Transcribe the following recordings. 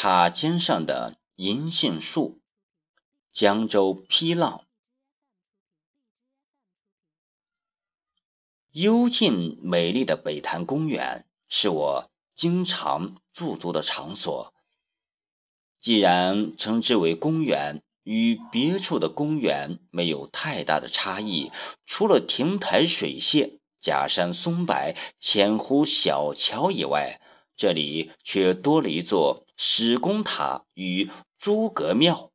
塔尖上的银杏树，江州批浪。幽静美丽的北潭公园是我经常驻足的场所。既然称之为公园，与别处的公园没有太大的差异，除了亭台水榭、假山松柏、千湖小桥以外，这里却多了一座史公塔与诸葛庙。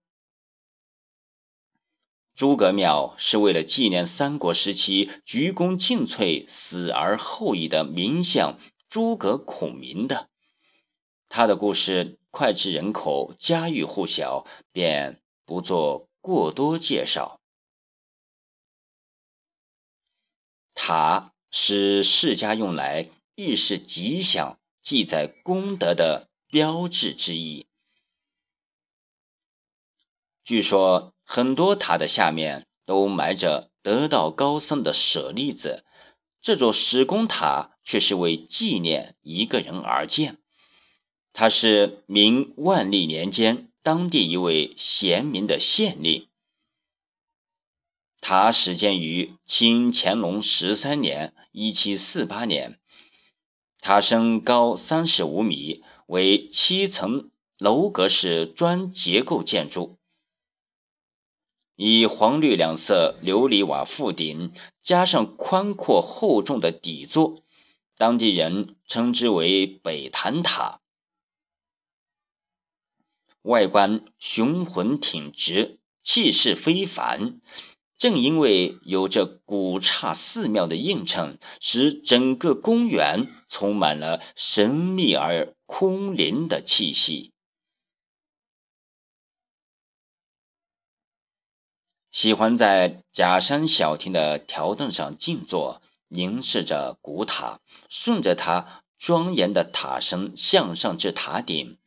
诸葛庙是为了纪念三国时期鞠躬尽瘁、死而后已的名相诸葛孔明的。他的故事脍炙人口、家喻户晓，便不做过多介绍。塔是世家用来预示吉祥。记载功德的标志之一。据说很多塔的下面都埋着得道高僧的舍利子，这座石公塔却是为纪念一个人而建。他是明万历年间当地一位贤明的县令。塔始建于清乾隆十三年（一七四八年）。塔身高三十五米，为七层楼阁式砖结构建筑，以黄绿两色琉璃瓦覆顶，加上宽阔厚重的底座，当地人称之为北坛塔。外观雄浑挺直，气势非凡。正因为有着古刹寺庙的映衬，使整个公园充满了神秘而空灵的气息。喜欢在假山小亭的条凳上静坐，凝视着古塔，顺着它庄严的塔身向上至塔顶。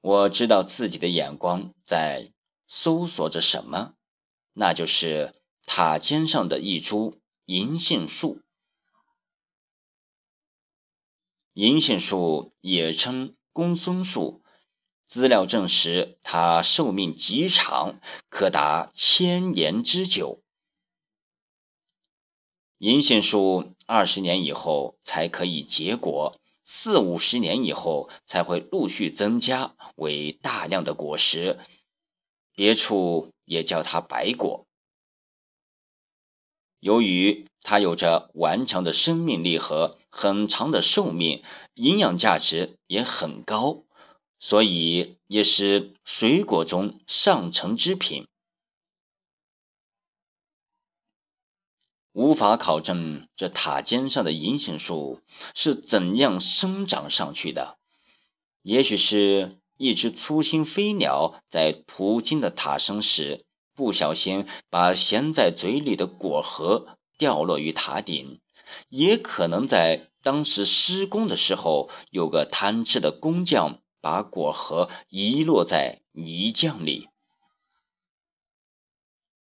我知道自己的眼光在搜索着什么。那就是塔尖上的一株银杏树。银杏树也称公孙树，资料证实它寿命极长，可达千年之久。银杏树二十年以后才可以结果，四五十年以后才会陆续增加为大量的果实。别处。也叫它白果。由于它有着顽强的生命力和很长的寿命，营养价值也很高，所以也是水果中上乘之品。无法考证这塔尖上的银杏树是怎样生长上去的，也许是。一只粗心飞鸟在途经的塔身时，不小心把衔在嘴里的果核掉落于塔顶；也可能在当时施工的时候，有个贪吃的工匠把果核遗落在泥浆里。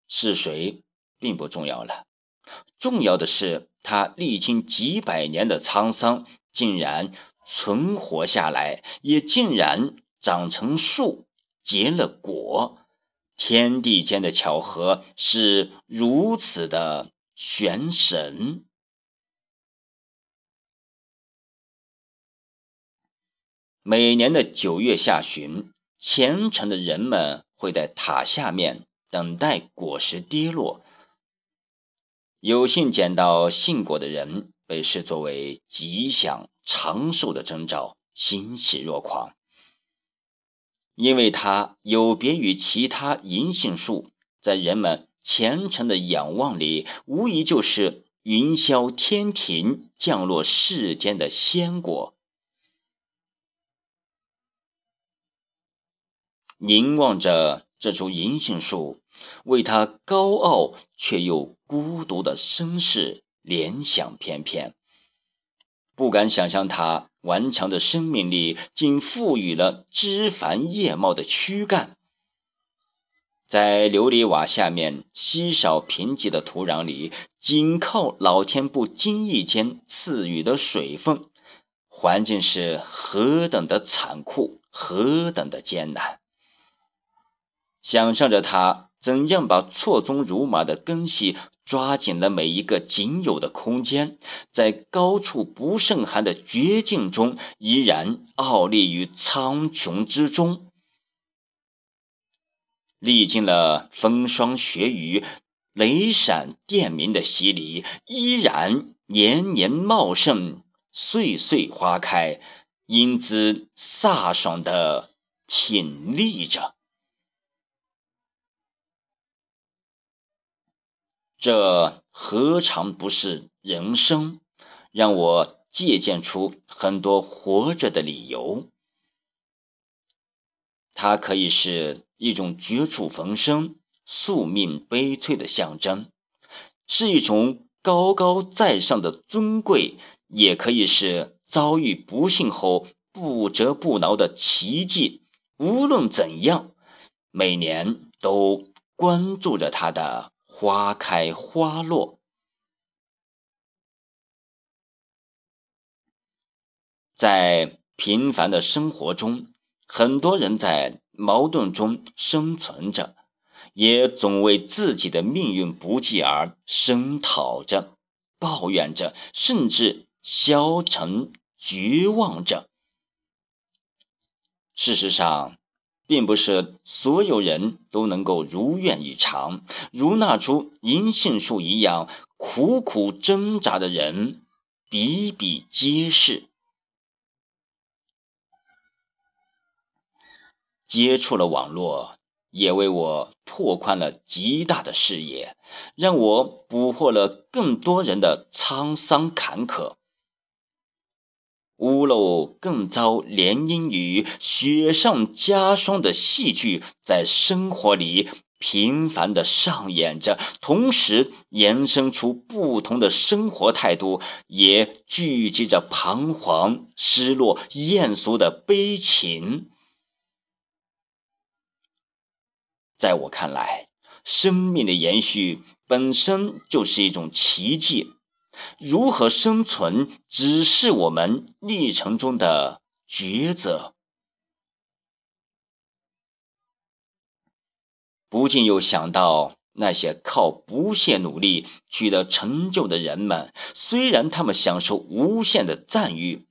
是谁并不重要了，重要的是他历经几百年的沧桑，竟然存活下来，也竟然。长成树，结了果，天地间的巧合是如此的玄神。每年的九月下旬，虔诚的人们会在塔下面等待果实跌落。有幸捡到杏果的人，被视作为吉祥长寿的征兆，欣喜若狂。因为它有别于其他银杏树，在人们虔诚的仰望里，无疑就是云霄天庭降落世间的仙果。凝望着这株银杏树，为它高傲却又孤独的身世联想翩翩，不敢想象它。顽强的生命力，竟赋予了枝繁叶茂的躯干。在琉璃瓦下面稀少贫瘠的土壤里，仅靠老天不经意间赐予的水分，环境是何等的残酷，何等的艰难。想象着他怎样把错综如麻的根系抓紧了每一个仅有的空间，在高处不胜寒的绝境中，依然傲立于苍穹之中。历经了风霜雪雨、雷闪电鸣的洗礼，依然年年茂盛、岁岁花开，英姿飒爽的挺立着。这何尝不是人生？让我借鉴出很多活着的理由。它可以是一种绝处逢生、宿命悲催的象征，是一种高高在上的尊贵，也可以是遭遇不幸后不折不挠的奇迹。无论怎样，每年都关注着它的。花开花落，在平凡的生活中，很多人在矛盾中生存着，也总为自己的命运不济而声讨着、抱怨着，甚至消沉绝望着。事实上，并不是所有人都能够如愿以偿，如那株银杏树一样苦苦挣扎的人比比皆是。接触了网络，也为我拓宽了极大的视野，让我捕获了更多人的沧桑坎坷。屋漏更遭连阴雨，雪上加霜的戏剧在生活里频繁的上演着，同时延伸出不同的生活态度，也聚集着彷徨、失落、艳俗的悲情。在我看来，生命的延续本身就是一种奇迹。如何生存，只是我们历程中的抉择。不禁又想到那些靠不懈努力取得成就的人们，虽然他们享受无限的赞誉，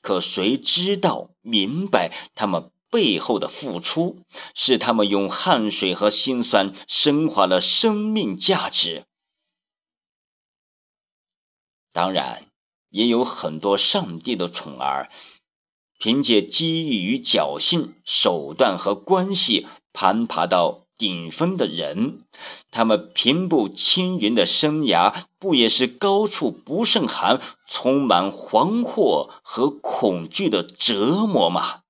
可谁知道明白他们背后的付出？是他们用汗水和辛酸升华了生命价值。当然，也有很多上帝的宠儿，凭借机遇与侥幸、手段和关系攀爬到顶峰的人，他们平步青云的生涯，不也是高处不胜寒、充满惶惑和恐惧的折磨吗？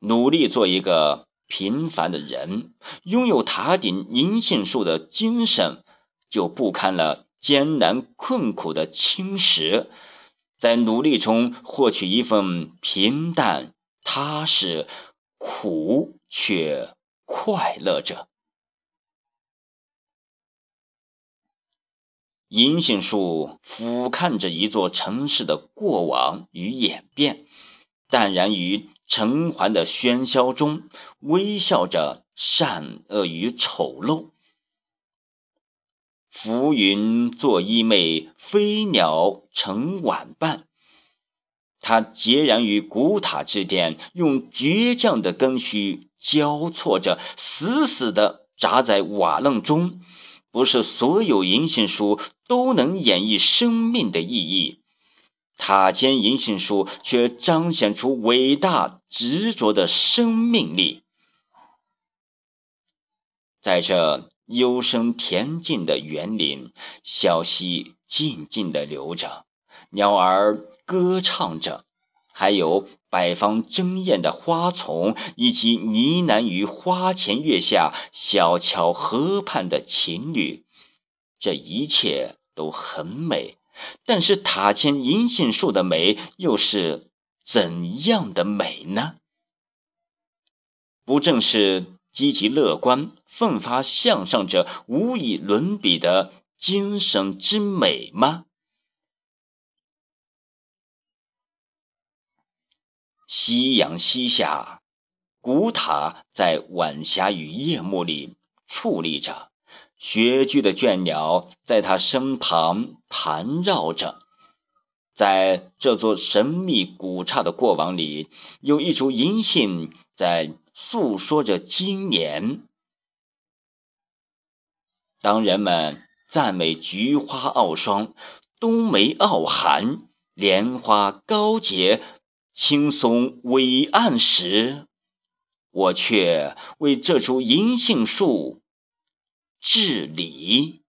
努力做一个平凡的人，拥有塔顶银杏树的精神。就不堪了艰难困苦的侵蚀，在努力中获取一份平淡踏实，苦却快乐着。银杏树俯瞰着一座城市的过往与演变，淡然于尘寰的喧嚣中，微笑着善恶与丑陋。浮云作衣袂，飞鸟成晚伴。它孑然于古塔之巅，用倔强的根须交错着，死死地扎在瓦楞中。不是所有银杏树都能演绎生命的意义，塔尖银杏树却彰显出伟大执着的生命力。在这。幽深恬静的园林，小溪静静地流着，鸟儿歌唱着，还有百方争艳的花丛，以及呢喃于花前月下、小桥河畔的情侣。这一切都很美，但是塔前银杏树的美又是怎样的美呢？不正是？积极乐观奋发向上者无以伦比的精神之美吗？夕阳西下古塔在晚霞与夜幕里矗立着穴居的倦鸟在他身旁盘绕着。在这座神秘古刹的过往里有一株银杏在诉说着今年。当人们赞美菊花傲霜，冬梅傲寒，莲花高洁。青松伟岸时，我却为这株银杏树致礼。